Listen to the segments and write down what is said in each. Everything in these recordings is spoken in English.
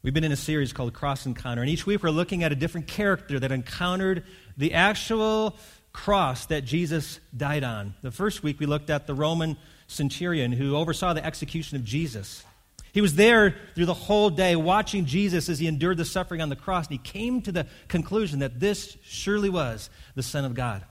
We've been in a series called Cross Encounter, and each week we're looking at a different character that encountered the actual cross that Jesus died on. The first week we looked at the Roman centurion who oversaw the execution of Jesus. He was there through the whole day watching Jesus as he endured the suffering on the cross, and he came to the conclusion that this surely was the Son of God.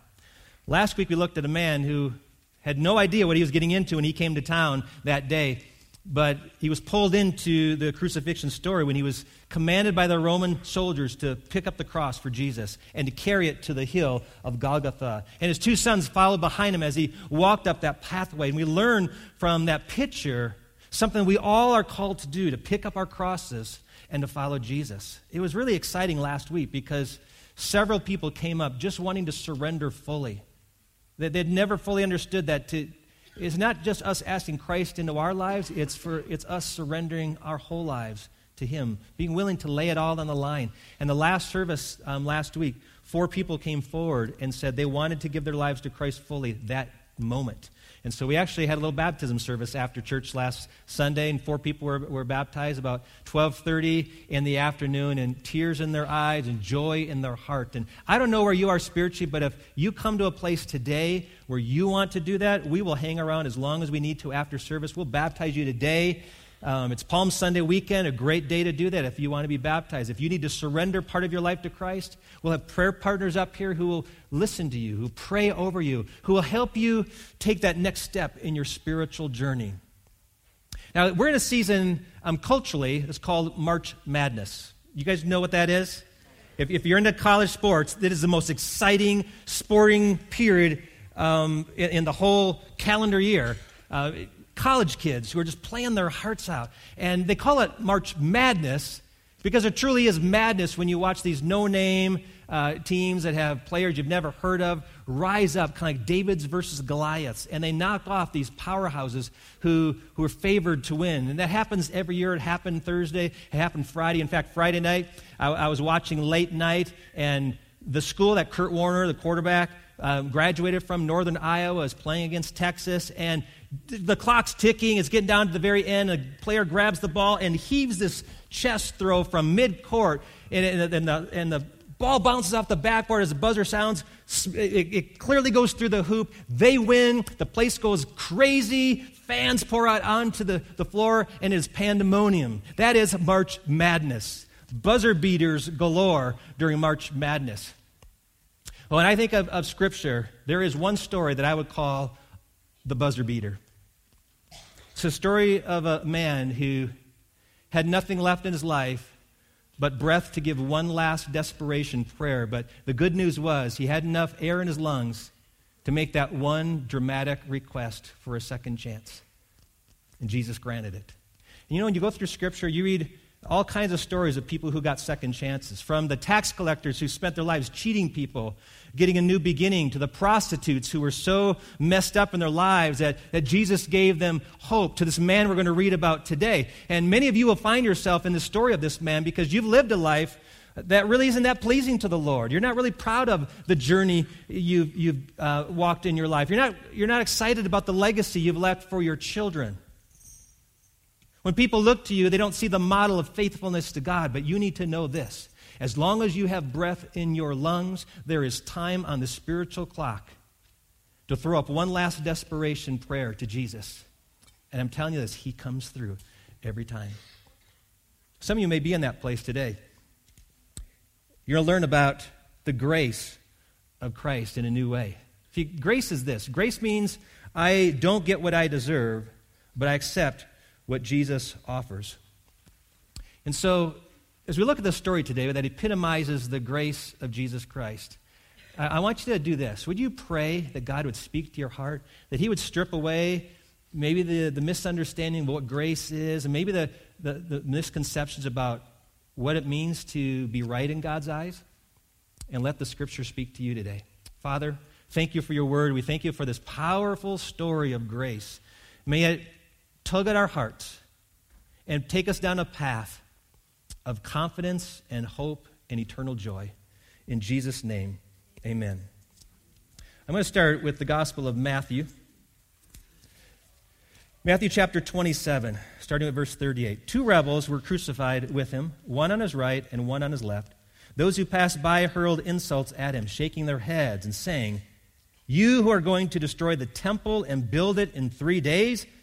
Last week we looked at a man who had no idea what he was getting into when he came to town that day but he was pulled into the crucifixion story when he was commanded by the Roman soldiers to pick up the cross for Jesus and to carry it to the hill of Golgotha. And his two sons followed behind him as he walked up that pathway. And we learn from that picture something we all are called to do to pick up our crosses and to follow Jesus. It was really exciting last week because several people came up just wanting to surrender fully. They'd never fully understood that to it's not just us asking Christ into our lives, it's, for, it's us surrendering our whole lives to Him, being willing to lay it all on the line. And the last service um, last week, four people came forward and said they wanted to give their lives to Christ fully that moment. And so we actually had a little baptism service after church last Sunday, and four people were, were baptized about 12:30 in the afternoon, and tears in their eyes and joy in their heart. And I don't know where you are spiritually, but if you come to a place today where you want to do that, we will hang around as long as we need to after service. We'll baptize you today. Um, it's Palm Sunday weekend, a great day to do that if you want to be baptized. If you need to surrender part of your life to Christ, we'll have prayer partners up here who will listen to you, who pray over you, who will help you take that next step in your spiritual journey. Now, we're in a season um, culturally, it's called March Madness. You guys know what that is? If, if you're into college sports, that is the most exciting sporting period um, in, in, the whole calendar year. Uh, college kids who are just playing their hearts out. And they call it March Madness because it truly is madness when you watch these no name uh, teams that have players you've never heard of rise up, kind of like David's versus Goliath's, and they knock off these powerhouses who, who are favored to win. And that happens every year. It happened Thursday, it happened Friday. In fact, Friday night, I, I was watching late night, and the school that Kurt Warner, the quarterback, um, graduated from Northern Iowa, is playing against Texas, and the clock's ticking. It's getting down to the very end. A player grabs the ball and heaves this chest throw from mid court, and, and, and, the, and the ball bounces off the backboard as the buzzer sounds. It, it clearly goes through the hoop. They win. The place goes crazy. Fans pour out onto the, the floor, and it's pandemonium. That is March Madness. Buzzer beaters galore during March Madness. When I think of, of Scripture, there is one story that I would call the buzzer beater. It's a story of a man who had nothing left in his life but breath to give one last desperation prayer. But the good news was he had enough air in his lungs to make that one dramatic request for a second chance. And Jesus granted it. And you know, when you go through Scripture, you read all kinds of stories of people who got second chances, from the tax collectors who spent their lives cheating people, getting a new beginning, to the prostitutes who were so messed up in their lives that, that Jesus gave them hope, to this man we're going to read about today. And many of you will find yourself in the story of this man because you've lived a life that really isn't that pleasing to the Lord. You're not really proud of the journey you've, you've uh, walked in your life. You're not, you're not excited about the legacy you've left for your children. When people look to you, they don't see the model of faithfulness to God, but you need to know this. As long as you have breath in your lungs, there is time on the spiritual clock to throw up one last desperation prayer to Jesus. And I'm telling you this, He comes through every time. Some of you may be in that place today. You're going to learn about the grace of Christ in a new way. See, grace is this grace means I don't get what I deserve, but I accept what Jesus offers. And so, as we look at this story today that epitomizes the grace of Jesus Christ, I want you to do this. Would you pray that God would speak to your heart, that He would strip away maybe the, the misunderstanding of what grace is, and maybe the, the, the misconceptions about what it means to be right in God's eyes, and let the Scripture speak to you today. Father, thank you for your word. We thank you for this powerful story of grace. May it tug at our hearts and take us down a path of confidence and hope and eternal joy. In Jesus' name, amen. I'm going to start with the Gospel of Matthew. Matthew chapter 27, starting with verse 38. Two rebels were crucified with him, one on his right and one on his left. Those who passed by hurled insults at him, shaking their heads and saying, You who are going to destroy the temple and build it in three days,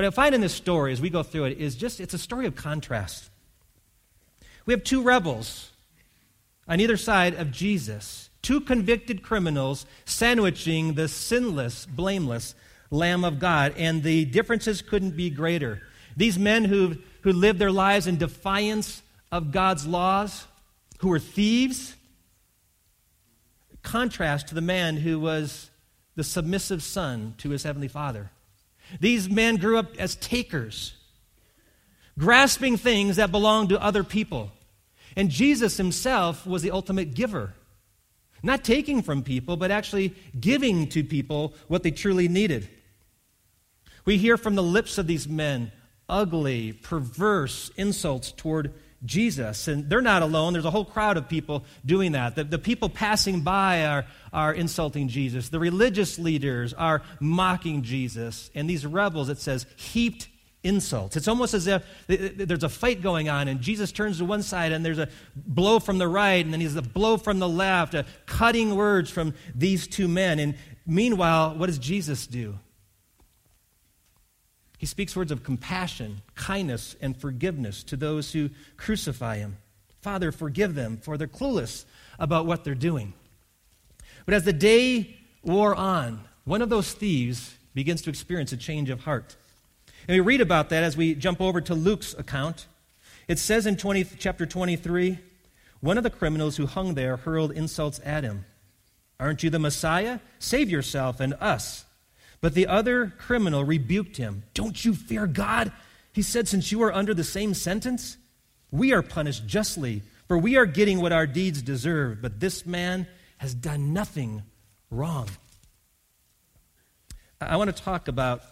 What I find in this story as we go through it is just it's a story of contrast. We have two rebels on either side of Jesus, two convicted criminals sandwiching the sinless, blameless Lamb of God, and the differences couldn't be greater. These men who, who lived their lives in defiance of God's laws, who were thieves, contrast to the man who was the submissive son to his heavenly father. These men grew up as takers, grasping things that belonged to other people. And Jesus himself was the ultimate giver. Not taking from people, but actually giving to people what they truly needed. We hear from the lips of these men ugly, perverse insults toward Jesus. And they're not alone. There's a whole crowd of people doing that. The, the people passing by are, are insulting Jesus. The religious leaders are mocking Jesus. And these rebels, it says, heaped insults. It's almost as if there's a fight going on, and Jesus turns to one side, and there's a blow from the right, and then he's a blow from the left, a cutting words from these two men. And meanwhile, what does Jesus do? He speaks words of compassion, kindness, and forgiveness to those who crucify him. Father, forgive them, for they're clueless about what they're doing. But as the day wore on, one of those thieves begins to experience a change of heart. And we read about that as we jump over to Luke's account. It says in 20, chapter 23 one of the criminals who hung there hurled insults at him. Aren't you the Messiah? Save yourself and us. But the other criminal rebuked him. Don't you fear God? He said, Since you are under the same sentence, we are punished justly, for we are getting what our deeds deserve. But this man has done nothing wrong. I want to talk about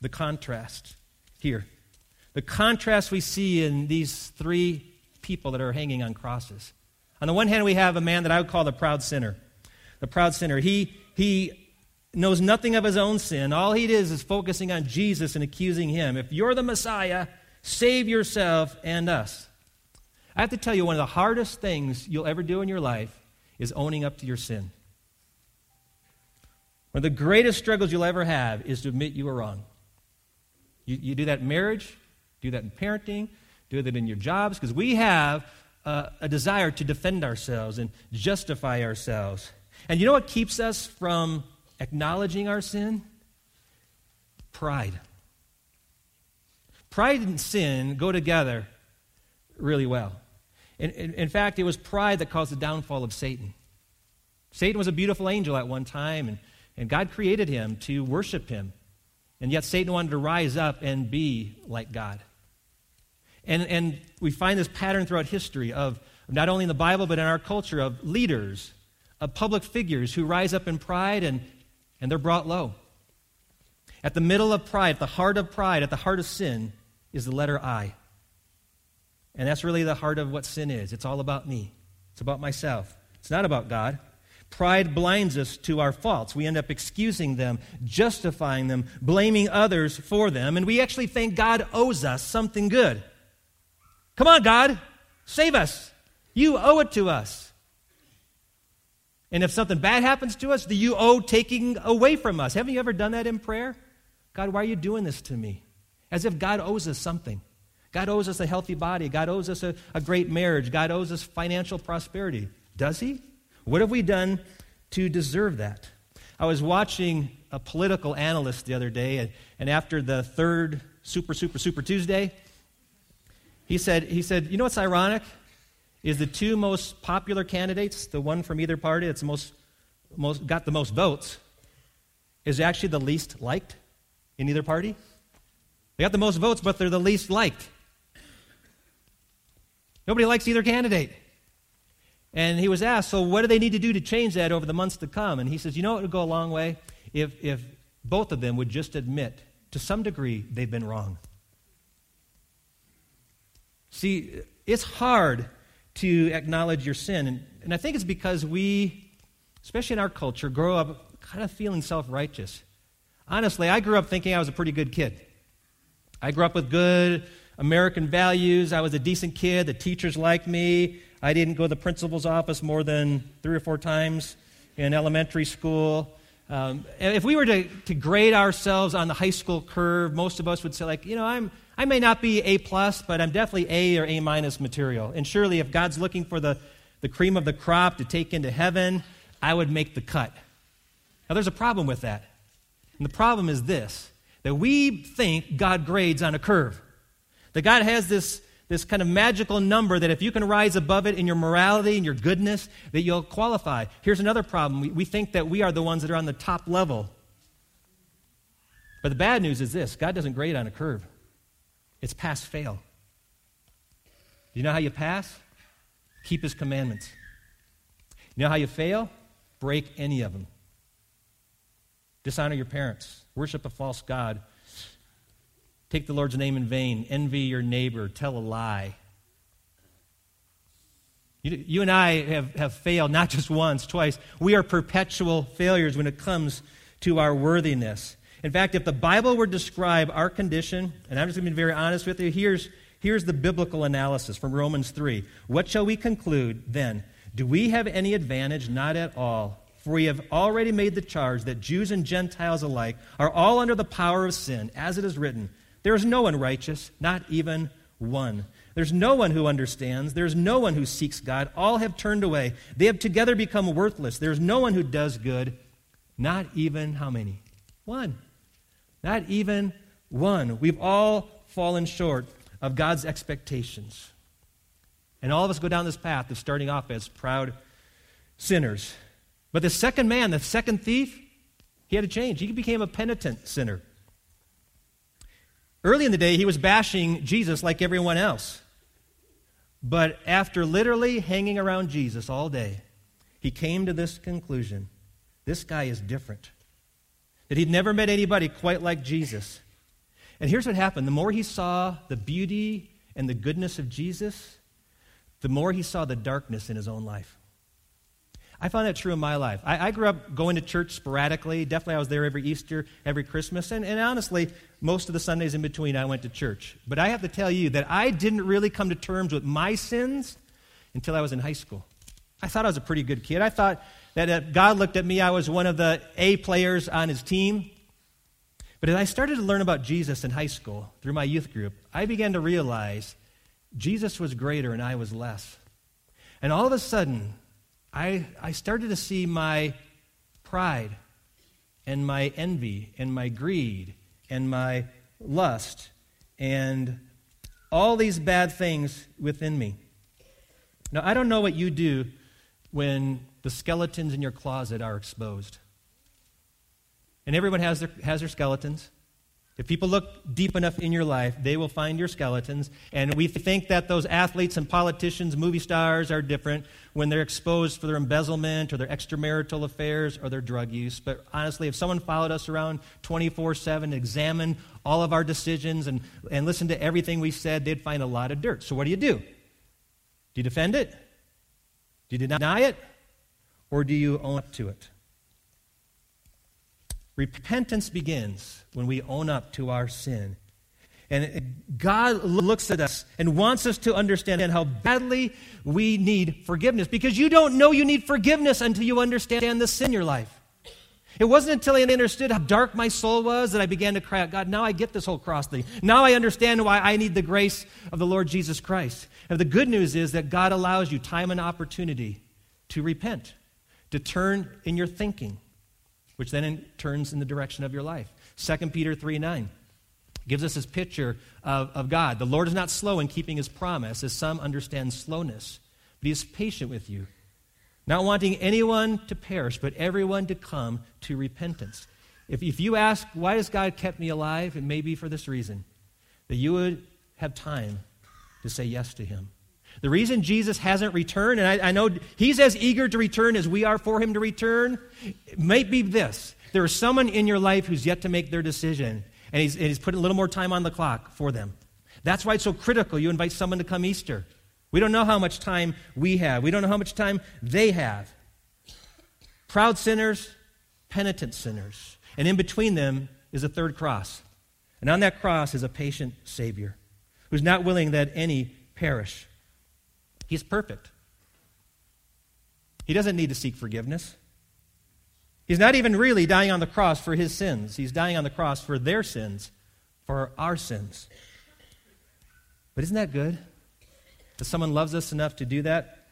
the contrast here. The contrast we see in these three people that are hanging on crosses. On the one hand, we have a man that I would call the proud sinner. The proud sinner. He, he knows nothing of his own sin. All he is is focusing on Jesus and accusing him. If you're the Messiah, save yourself and us. I have to tell you, one of the hardest things you'll ever do in your life is owning up to your sin. One of the greatest struggles you'll ever have is to admit you were wrong. You, you do that in marriage, do that in parenting, do that in your jobs, because we have a desire to defend ourselves and justify ourselves. And you know what keeps us from acknowledging our sin? Pride. Pride and sin go together really well. In, in, in, fact, it was pride that caused the downfall of Satan. Satan was a beautiful angel at one time, and, and God created him to worship him. And yet, Satan wanted to rise up and be like God. And, and we find this pattern throughout history of not only in the Bible, but in our culture of leaders, of public figures who rise up in pride and, and they're brought low. At the middle of pride, at the heart of pride, at the heart of sin, is the letter I. And that's really the heart of what sin is. It's all about me, it's about myself. It's not about God. Pride blinds us to our faults. We end up excusing them, justifying them, blaming others for them, and we actually think God owes us something good. Come on, God, save us. You owe it to us. And if something bad happens to us, do you owe taking away from us? Haven't you ever done that in prayer? God, why are you doing this to me? As if God owes us something. God owes us a healthy body. God owes us a, a great marriage. God owes us financial prosperity. Does He? What have we done to deserve that? I was watching a political analyst the other day, and, and after the third Super, Super, Super Tuesday, he said, he said, You know what's ironic? Is the two most popular candidates, the one from either party that's most, most, got the most votes, is actually the least liked in either party. They got the most votes, but they're the least liked. Nobody likes either candidate. And he was asked, so what do they need to do to change that over the months to come? And he says, you know it would go a long way if, if both of them would just admit to some degree they've been wrong. See, it's hard to acknowledge your sin. And, and I think it's because we, especially in our culture, grow up kind of feeling self righteous. Honestly, I grew up thinking I was a pretty good kid. I grew up with good American values. I was a decent kid. The teachers liked me. I didn't go to the principal's office more than three or four times in elementary school. Um, if we were to, to grade ourselves on the high school curve, most of us would say, like, you know, I'm, I may not be A plus, but I'm definitely A or A minus material. And surely, if God's looking for the, the cream of the crop to take into heaven, I would make the cut. Now, there's a problem with that. And the problem is this that we think God grades on a curve. That God has this, this kind of magical number that if you can rise above it in your morality and your goodness, that you'll qualify. Here's another problem. We, we think that we are the ones that are on the top level. But the bad news is this God doesn't grade on a curve, it's pass fail. You know how you pass? Keep his commandments. You know how you fail? Break any of them. Dishonor your parents. Worship a false God. Take the Lord's name in vain. Envy your neighbor. Tell a lie. You, you and I have, have failed not just once, twice. We are perpetual failures when it comes to our worthiness. In fact, if the Bible were to describe our condition, and I'm just going to be very honest with you, here's, here's the biblical analysis from Romans 3. What shall we conclude then? Do we have any advantage? Not at all. For we have already made the charge that Jews and Gentiles alike are all under the power of sin, as it is written. There is no one righteous, not even one. There's no one who understands. There's no one who seeks God. All have turned away. They have together become worthless. There's no one who does good, not even how many? One. Not even one. We've all fallen short of God's expectations. And all of us go down this path of starting off as proud sinners. But the second man, the second thief, he had to change. He became a penitent sinner. Early in the day, he was bashing Jesus like everyone else. But after literally hanging around Jesus all day, he came to this conclusion this guy is different. That he'd never met anybody quite like Jesus. And here's what happened the more he saw the beauty and the goodness of Jesus, the more he saw the darkness in his own life. I found that true in my life. I, I, grew up going to church sporadically. Definitely, I was there every Easter, every Christmas. And, and honestly, most of the Sundays in between, I went to church. But I have to tell you that I didn't really come to terms with my sins until I was in high school. I thought I was a pretty good kid. I thought that God looked at me, I was one of the A players on his team. But as I started to learn about Jesus in high school through my youth group, I began to realize Jesus was greater and I was less. And all of a sudden, I, I started to see my pride and my envy and my greed and my lust and all these bad things within me. Now, I don't know what you do when the skeletons in your closet are exposed. And everyone has their, has their skeletons. If people look deep enough in your life, they will find your skeletons. And we think that those athletes and politicians, movie stars, are different when they're exposed for their embezzlement or their extramarital affairs or their drug use. But honestly, if someone followed us around 24 7, examined all of our decisions, and, and listened to everything we said, they'd find a lot of dirt. So what do you do? Do you defend it? Do you deny it? Or do you own up to it? Repentance begins when we own up to our sin. And God looks at us and wants us to understand how badly we need forgiveness because you don't know you need forgiveness until you understand the sin in your life. It wasn't until I understood how dark my soul was that I began to cry out, God, now I get this whole cross thing. Now I understand why I need the grace of the Lord Jesus Christ. And the good news is that God allows you time and opportunity to repent, to turn in your thinking which then in, turns in the direction of your life. 2 Peter 3 9 gives us this picture of, of God. The Lord is not slow in keeping his promise, as some understand slowness, but he is patient with you, not wanting anyone to perish, but everyone to come to repentance. If, if you ask, why has God kept me alive? It may be for this reason that you would have time to say yes to him. The reason Jesus hasn't returned, and I, I, know he's as eager to return as we are for him to return, might be this. There is someone in your life who's yet to make their decision, and he's, and he's putting a little more time on the clock for them. That's why it's so critical you invite someone to come Easter. We don't know how much time we have, we don't know how much time they have. Proud sinners, penitent sinners. And in between them is a third cross. And on that cross is a patient Savior who's not willing that any perish. He's perfect. He doesn't need to seek forgiveness. He's not even really dying on the cross for his sins. He's dying on the cross for their sins, for our sins. But isn't that good? That someone loves us enough to do that?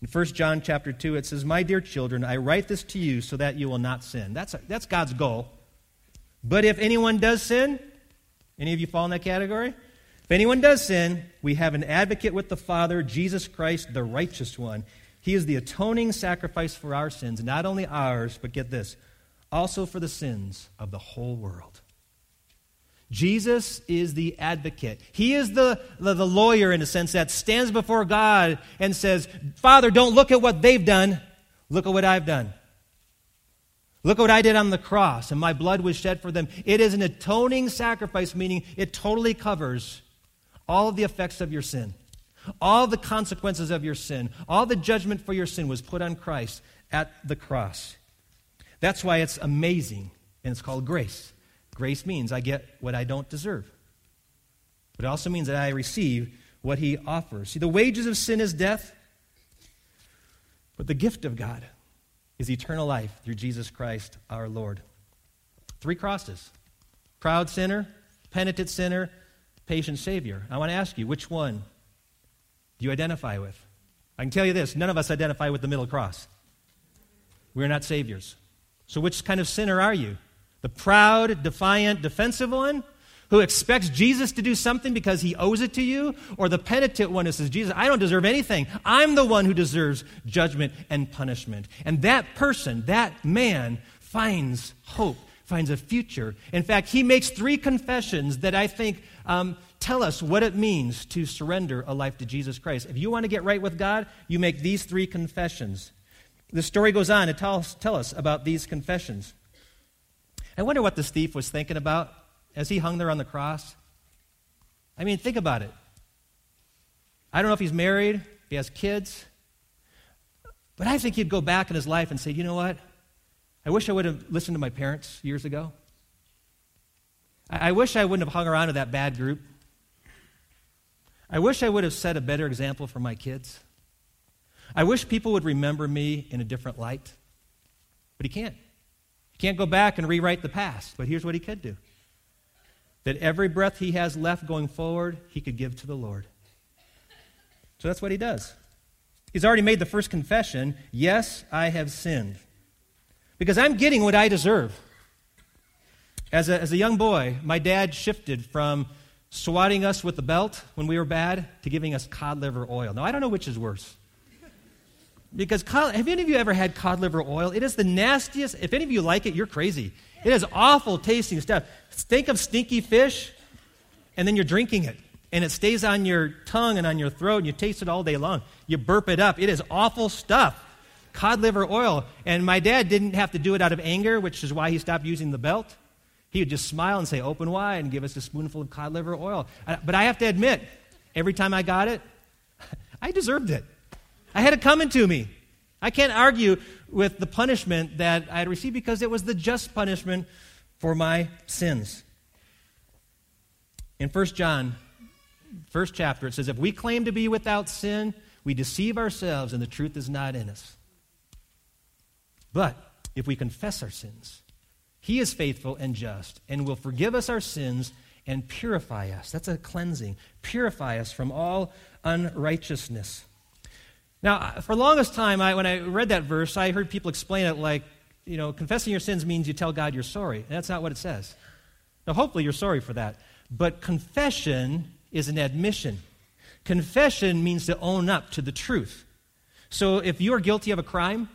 In 1 John chapter 2, it says, My dear children, I write this to you so that you will not sin. That's, that's God's goal. But if anyone does sin, any of you fall in that category? If anyone does sin, we have an advocate with the Father, Jesus Christ, the righteous one. He is the atoning sacrifice for our sins, not only ours, but get this, also for the sins of the whole world. Jesus is the advocate. He is the, the, the, lawyer, in a sense, that stands before God and says, Father, don't look at what they've done. Look at what I've done. Look at what I did on the cross, and my blood was shed for them. It is an atoning sacrifice, meaning it totally covers all the effects of your sin. All the consequences of your sin, all the judgment for your sin was put on Christ at the cross. That's why it's amazing, and it's called grace. Grace means I get what I don't deserve. But it also means that I receive what he offers. See, the wages of sin is death, but the gift of God is eternal life through Jesus Christ our Lord. Three crosses proud sinner, penitent sinner, patient Savior. I want to ask you, which one do you identify with? I can tell you this none of us identify with the middle cross. We're not Saviors. So, which kind of sinner are you? The proud, defiant, defensive one who expects Jesus to do something because he owes it to you, or the penitent one who says, Jesus, I don't deserve anything. I'm the one who deserves judgment and punishment. And that person, that man, finds hope, finds a future. In fact, he makes three confessions that I think um, tell us what it means to surrender a life to Jesus Christ. If you want to get right with God, you make these three confessions. The story goes on to tell us, tell us about these confessions. I wonder what this thief was thinking about as he hung there on the cross. I mean, think about it. I don't know if he's married, if he has kids, but I think he'd go back in his life and say, you know what? I wish I would have listened to my parents years ago. I, wish I wouldn't have hung around with that bad group. I wish I would have set a better example for my kids. I wish people would remember me in a different light. But he can't. He can't go back and rewrite the past. But here's what he could do that every breath he has left going forward, he could give to the Lord. So that's what he does. He's already made the first confession yes, I have sinned. Because I'm getting what I deserve. As a, as a young boy, my dad shifted from swatting us with the belt when we were bad to giving us cod liver oil. Now, I don't know which is worse. Because cod, have any of you ever had cod liver oil? It is the nastiest. If any of you like it, you're crazy. It is awful tasting stuff. Think of stinky fish, and then you're drinking it, and it stays on your tongue and on your throat, and you taste it all day long. You burp it up. It is awful stuff. Cod liver oil. And my dad didn't have to do it out of anger, which is why he stopped using the belt. He would just smile and say, Open wide, and give us a spoonful of cod liver oil. But I have to admit, every time I got it, I deserved it. I had it coming to me. I can't argue with the punishment that I had received because it was the just punishment for my sins. In 1 John, first chapter, it says, If we claim to be without sin, we deceive ourselves and the truth is not in us. But if we confess our sins, he is faithful and just and will forgive us our sins and purify us. That's a cleansing. Purify us from all unrighteousness. Now, for the longest time, I, when I read that verse, I heard people explain it like, you know, confessing your sins means you tell God you're sorry. And that's not what it says. Now, hopefully, you're sorry for that. But confession is an admission. Confession means to own up to the truth. So if you are guilty of a crime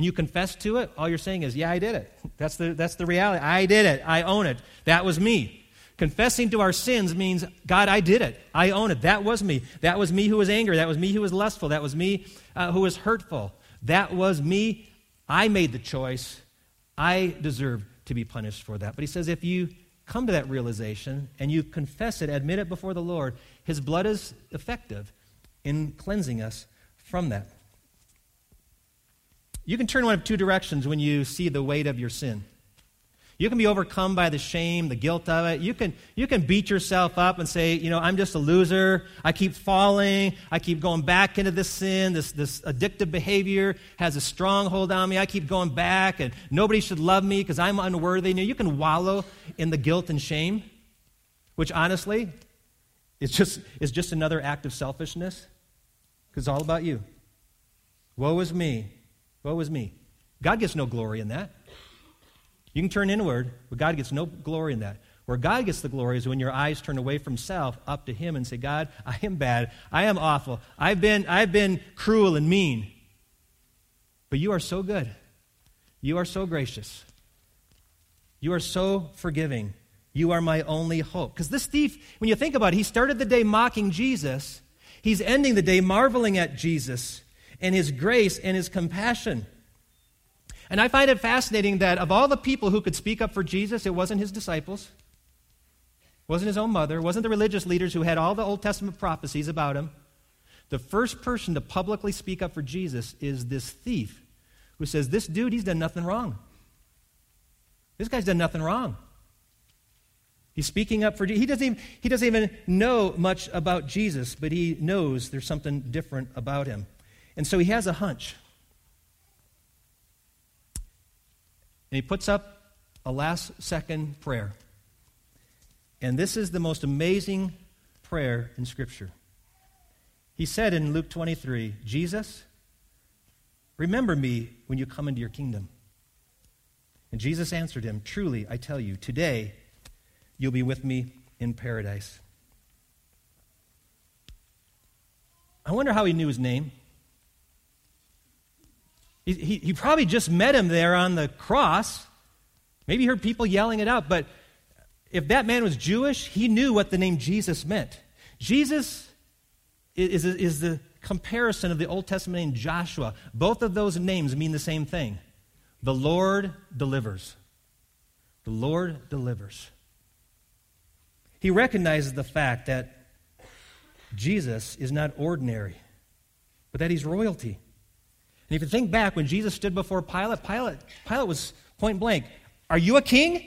and you confess to it, all you're saying is, Yeah, I did it. That's the, that's the reality. I did it. I own it. That was me. Confessing to our sins means, God, I did it. I own it. That was me. That was me who was angry. That was me who was lustful. That was me uh, who was hurtful. That was me. I made the choice. I deserve to be punished for that. But he says, if you come to that realization and you confess it, admit it before the Lord, his blood is effective in cleansing us from that. You can turn one of two directions when you see the weight of your sin. You can be overcome by the shame, the guilt of it. You can, you can beat yourself up and say, you know, I'm just a loser. I keep falling. I keep going back into this sin. This, this addictive behavior has a stronghold on me. I keep going back, and nobody should love me because I'm unworthy. You, can wallow in the guilt and shame, which honestly is just, is just another act of selfishness because it's all about you. Woe is me. Woe is me. God gets no glory in that. You can turn inward, but God gets no glory in that. Where God gets the glory is when your eyes turn away from self up to Him and say, God, I am bad. I am awful. I've been, I've been cruel and mean. But you are so good. You are so gracious. You are so forgiving. You are my only hope. Because this thief, when you think about it, he started the day mocking Jesus. He's ending the day marveling at Jesus and his grace and his compassion. And I find it fascinating that of all the people who could speak up for Jesus, it wasn't his disciples, wasn't his own mother, wasn't the religious leaders who had all the Old Testament prophecies about him. The first person to publicly speak up for Jesus is this thief who says, This dude, he's done nothing wrong. This guy's done nothing wrong. He's speaking up for he doesn't even he doesn't even know much about Jesus, but he knows there's something different about him. And so he has a hunch. And he puts up a last second prayer. And this is the most amazing prayer in Scripture. He said in Luke 23 Jesus, remember me when you come into your kingdom. And Jesus answered him, Truly, I tell you, today you'll be with me in paradise. I wonder how he knew his name. He, he, he probably just met him there on the cross. Maybe he heard people yelling it out, but if that man was Jewish, he knew what the name Jesus meant. Jesus is, is, is the comparison of the Old Testament name Joshua. Both of those names mean the same thing the Lord delivers. The Lord delivers. He recognizes the fact that Jesus is not ordinary, but that he's royalty. And if you think back when Jesus stood before Pilate, Pilate, Pilate was point blank, Are you a king?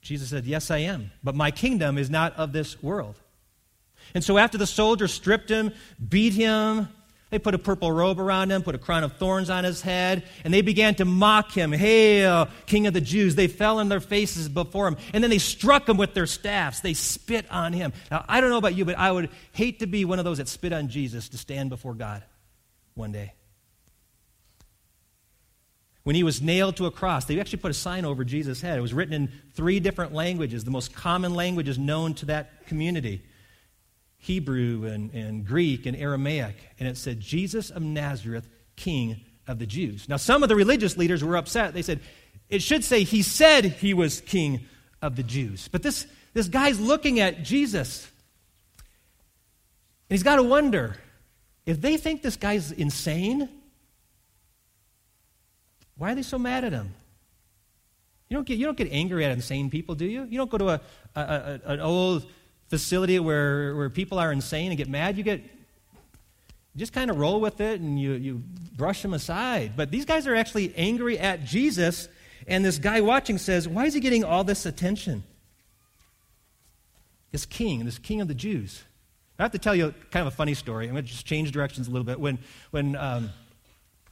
Jesus said, Yes, I am. But my kingdom is not of this world. And so after the soldiers stripped him, beat him, they put a purple robe around him, put a crown of thorns on his head, and they began to mock him. Hail, King of the Jews. They fell on their faces before him. And then they struck him with their staffs. They spit on him. Now, I don't know about you, but I would hate to be one of those that spit on Jesus to stand before God one day. When he was nailed to a cross, they actually put a sign over Jesus' head. It was written in three different languages, the most common languages known to that community Hebrew and, and Greek and Aramaic. And it said, Jesus of Nazareth, King of the Jews. Now, some of the religious leaders were upset. They said, it should say he said he was King of the Jews. But this, this guy's looking at Jesus. And he's got to wonder if they think this guy's insane, why are they so mad at him? You don't get, you don't get angry at insane people, do you? You don't go to a, a, a, an old facility where, where people are insane and get mad. You get you just kind of roll with it and you, you brush them aside. But these guys are actually angry at Jesus, and this guy watching says, Why is he getting all this attention? This king, this king of the Jews. I have to tell you kind of a funny story. I'm going to just change directions a little bit. When, when, um,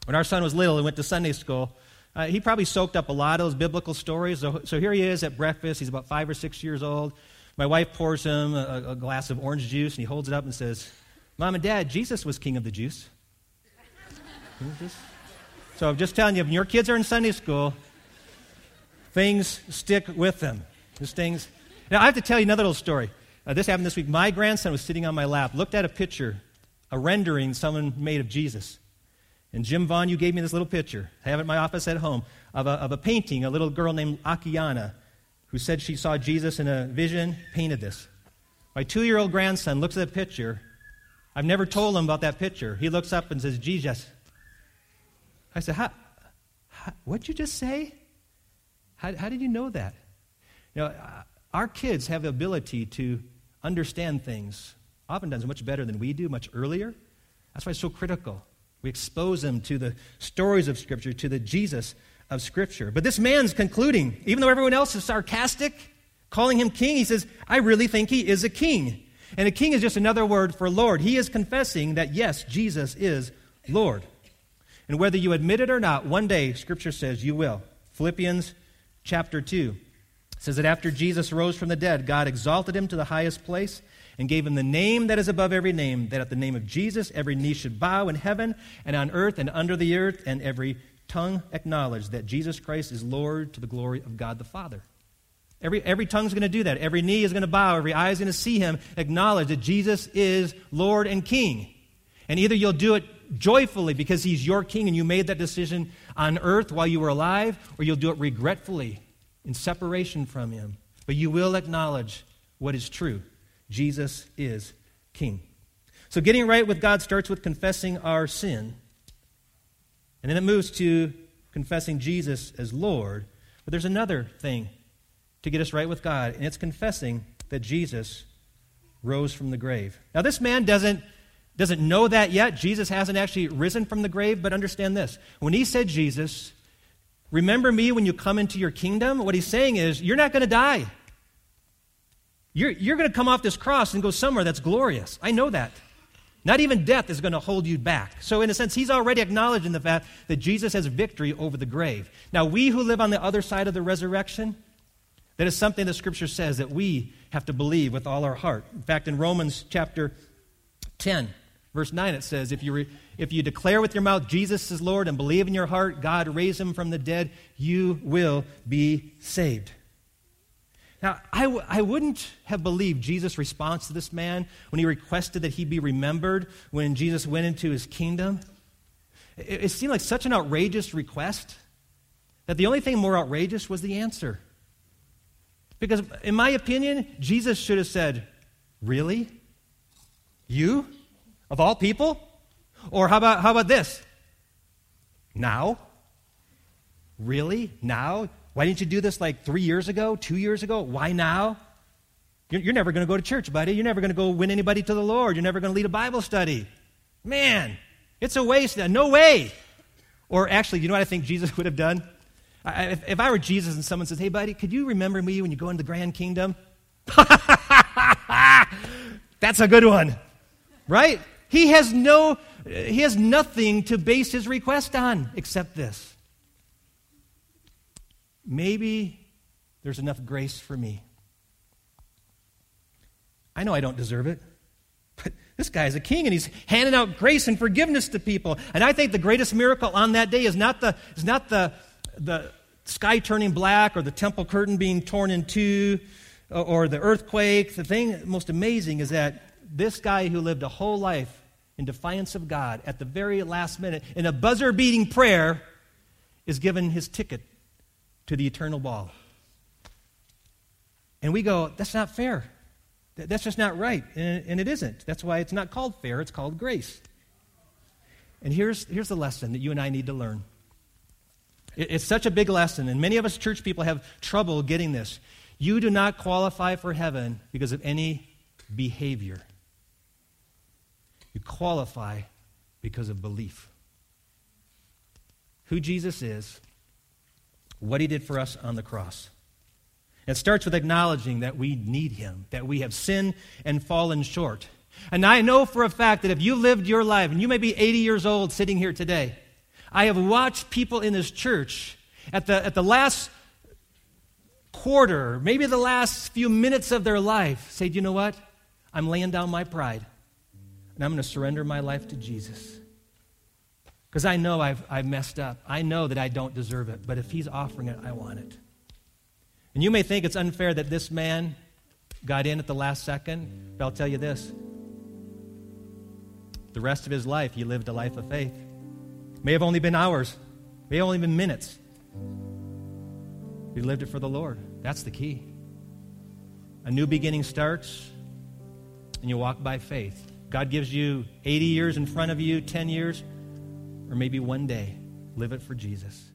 when our son was little and went to Sunday school, uh, he probably soaked up a lot of those biblical stories. So, so, here he is at breakfast. He's about five or six years old. My wife pours him a, a glass of orange juice, and he holds it up and says, Mom and Dad, Jesus was king of the juice. so I'm just telling you, when your kids are in Sunday school, things stick with them. These things. Now, I have to tell you another little story. Uh, this happened this week. My grandson was sitting on my lap, looked at a picture, a rendering someone made of Jesus. And Jim Vaughn, you gave me this little picture. I have it in my office at home of a, of a painting, a little girl named Akiane who said she saw Jesus in a vision, painted this. My two year old grandson looks at the picture. I've never told him about that picture. He looks up and says, Jesus. I said, how, how, What'd you just say? How, how did you know that? You know, our kids have the ability to understand things oftentimes much better than we do, much earlier. That's why it's so critical. We expose them to the stories of Scripture, to the Jesus of Scripture. But this man's concluding, even though everyone else is sarcastic, calling him king, he says, I really think he is a king. And a king is just another word for Lord. He is confessing that, yes, Jesus is Lord. And whether you admit it or not, one day, Scripture says you will. Philippians chapter 2 says that after Jesus rose from the dead, God exalted him to the highest place and gave him the name that is above every name, that at the name of Jesus every knee should bow in heaven and on earth and under the earth, and every tongue acknowledge that Jesus Christ is Lord to the glory of God the Father. Every, every tongue's going to do that. Every knee is going to bow. Every eye is going to see him acknowledge that Jesus is Lord and King. And either you'll do it joyfully because he's your king and you made that decision on earth while you were alive, or you'll do it regretfully in separation from him. But you will acknowledge what is true. Jesus is king. So getting right with God starts with confessing our sin. And then it moves to confessing Jesus as Lord. But there's another thing to get us right with God, and it's confessing that Jesus rose from the grave. Now, this man doesn't, doesn't know that yet. Jesus hasn't actually risen from the grave, but understand this. When he said, Jesus, remember me when you come into your kingdom, what he's saying is, you're not going to die. You're, you're going to come off this cross and go somewhere that's glorious. I know that. Not even death is going to hold you back. So, in a sense, he's already acknowledging the fact that Jesus has victory over the grave. Now, we who live on the other side of the resurrection, that is something the scripture says that we have to believe with all our heart. In fact, in Romans chapter 10, verse 9, it says, If you, re- if you declare with your mouth Jesus is Lord and believe in your heart God raised him from the dead, you will be saved. Now, I w- I wouldn't have believed Jesus' response to this man when he requested that he be remembered when Jesus went into his kingdom. It, it seemed like such an outrageous request that the only thing more outrageous was the answer. Because, in my opinion, Jesus should have said, Really? You? Of all people? Or how about, how about this? Now? Really? Now? Why didn't you do this like three years ago, two years ago? Why now? You're, you're never going to go to church, buddy. You're never going to go win anybody to the Lord. You're never going to lead a Bible study. Man, it's a waste. No way. Or actually, you know what I think Jesus would have done? I, if, if I were Jesus and someone says, hey, buddy, could you remember me when you go into the grand kingdom? That's a good one, right? He has no, he has nothing to base his request on except this maybe there's enough grace for me. I know I don't deserve it, but this guy is a king and he's handing out grace and forgiveness to people. And I think the greatest miracle on that day is not the, is not the, the sky turning black or the temple curtain being torn in two uh, or the earthquake. The thing most amazing is that this guy who lived a whole life in defiance of God at the very last minute, in a buzzer beating prayer, is given his ticket to the eternal ball. And we go, that's not fair. That's just not right. And, it isn't. That's why it's not called fair, it's called grace. And here's, here's the lesson that you and I need to learn. It's such a big lesson, and many of us church people have trouble getting this. You do not qualify for heaven because of any behavior, you qualify because of belief. Who Jesus is, what he did for us on the cross. It starts with acknowledging that we need him, that we have sinned and fallen short. And I know for a fact that if you lived your life, and you may be 80 years old sitting here today, I have watched people in this church at the, at the last quarter, maybe the last few minutes of their life, say, Do you know what? I'm laying down my pride, and I'm going to surrender my life to Jesus. Because I know I've, I've messed up. I know that I don't deserve it. But if he's offering it, I want it. And you may think it's unfair that this man got in at the last second, but I'll tell you this. The rest of his life, he lived a life of faith. May have only been hours, may have only been minutes. He lived it for the Lord. That's the key. A new beginning starts, and you walk by faith. God gives you 80 years in front of you, 10 years, or maybe one day. Live it for Jesus.